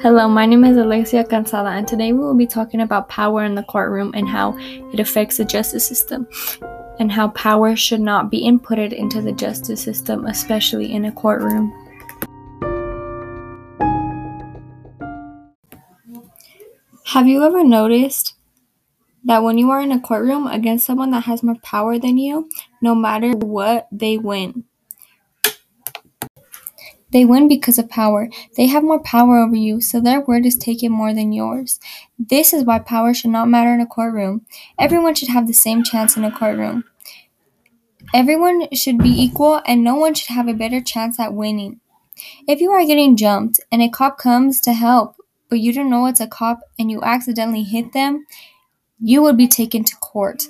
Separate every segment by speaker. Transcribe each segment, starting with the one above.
Speaker 1: Hello, my name is Alexia Cansala, and today we will be talking about power in the courtroom and how it affects the justice system, and how power should not be inputted into the justice system, especially in a courtroom. Have you ever noticed that when you are in a courtroom against someone that has more power than you, no matter what, they win? They win because of power. They have more power over you, so their word is taken more than yours. This is why power should not matter in a courtroom. Everyone should have the same chance in a courtroom. Everyone should be equal, and no one should have a better chance at winning. If you are getting jumped and a cop comes to help, but you don't know it's a cop and you accidentally hit them, you would be taken to court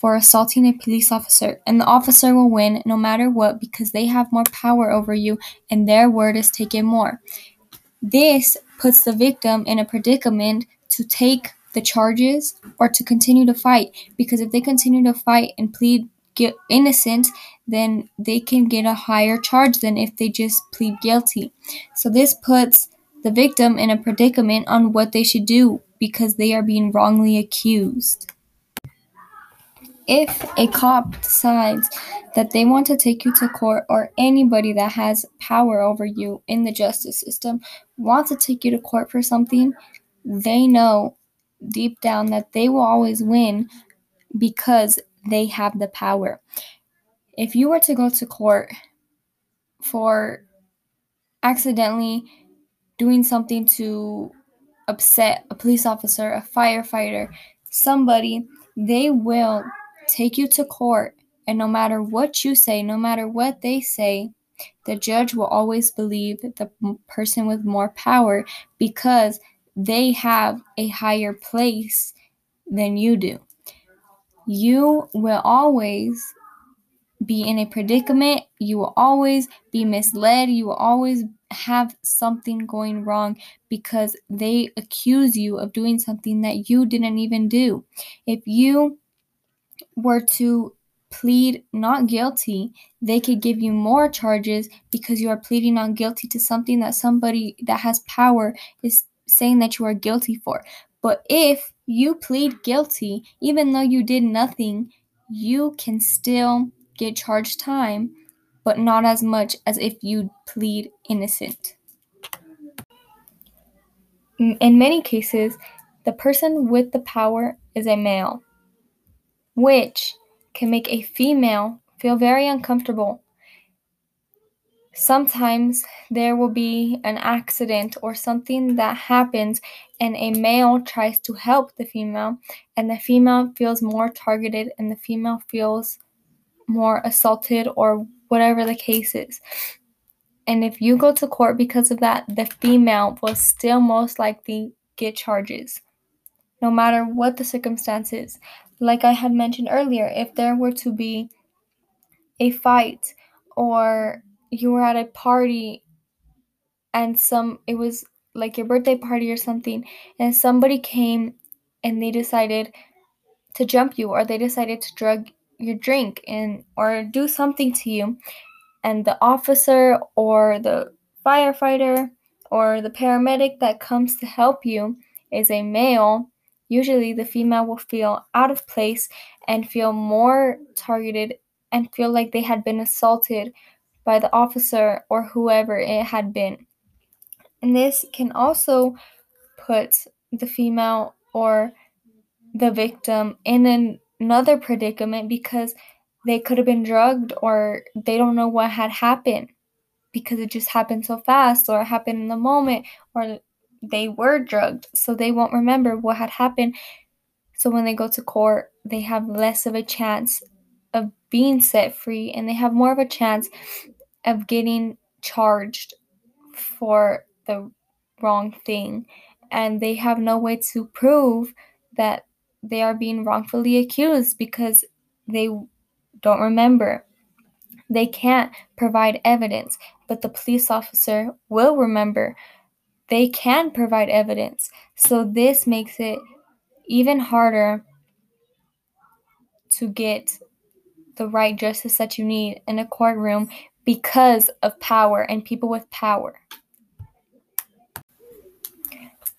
Speaker 1: for assaulting a police officer, and the officer will win no matter what because they have more power over you and their word is taken more. This puts the victim in a predicament to take the charges or to continue to fight because if they continue to fight and plead innocent, then they can get a higher charge than if they just plead guilty. So this puts the victim in a predicament on what they should do because they are being wrongly accused. If a cop decides that they want to take you to court, or anybody that has power over you in the justice system wants to take you to court for something, they know deep down that they will always win because they have the power. If you were to go to court for accidentally doing something to upset a police officer, a firefighter, somebody, they will take you to court, and no matter what you say, no matter what they say, the judge will always believe the person with more power because they have a higher place than you do. You will always be in a predicament. You will always be misled. You will always have something going wrong because they accuse you of doing something that you didn't even do. If you were to plead not guilty, they could give you more charges because you are pleading not guilty to something that somebody that has power is saying that you are guilty for. But if you plead guilty, even though you did nothing, you can still get charged time, but not as much as if you plead innocent. In many cases, the person with the power is a male which can make a female feel very uncomfortable. Sometimes there will be an accident or something that happens, and a male tries to help the female, and the female feels more targeted, and the female feels more assaulted, or whatever the case is. And if you go to court because of that, the female will still most likely get charges, no matter what the circumstances like I had mentioned earlier, if there were to be a fight or you were at a party and some it was like your birthday party or something and somebody came and they decided to jump you or they decided to drug your drink and or do something to you and the officer or the firefighter or the paramedic that comes to help you is a male Usually, the female will feel out of place and feel more targeted and feel like they had been assaulted by the officer or whoever it had been. And this can also put the female or the victim in an, another predicament because they could have been drugged or they don't know what had happened because it just happened so fast or it happened in the moment or they were drugged, so they won't remember what had happened. So when they go to court, they have less of a chance of being set free and they have more of a chance of getting charged for the wrong thing. And they have no way to prove that they are being wrongfully accused because they don't remember. They can't provide evidence, but the police officer will remember they can provide evidence. So this makes it even harder to get the right justice that you need in a courtroom because of power and people with power.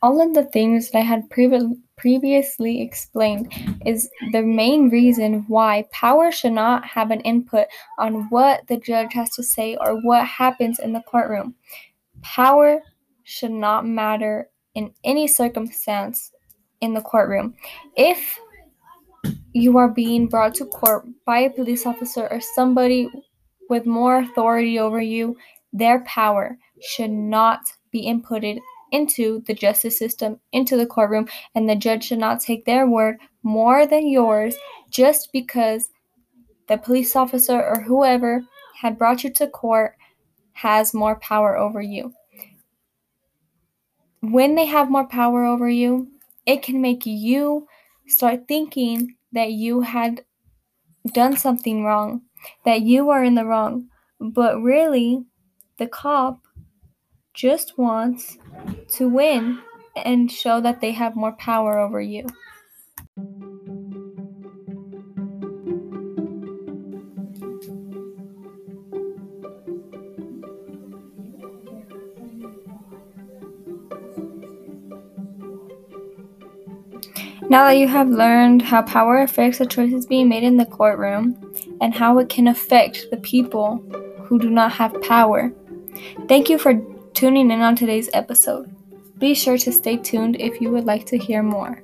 Speaker 1: all of the things that I had previ- previously explained is the main reason why power should not have an input on what the judge has to say or what happens in the courtroom. Power should not matter in any circumstance in the courtroom. If you are being brought to court by a police officer or somebody with more authority over you, their power should not be inputted into the justice system, into the courtroom, and the judge should not take their word more than yours just because the police officer or whoever had brought you to court has more power over you. When they have more power over you, it can make you start thinking that you had done something wrong, that you are in the wrong. But really, the cop just wants to win and show that they have more power over you. Now that you have learned how power affects the choices being made in the courtroom and how it can affect the people who do not have power, thank you for tuning in on today's episode. Be sure to stay tuned if you would like to hear more.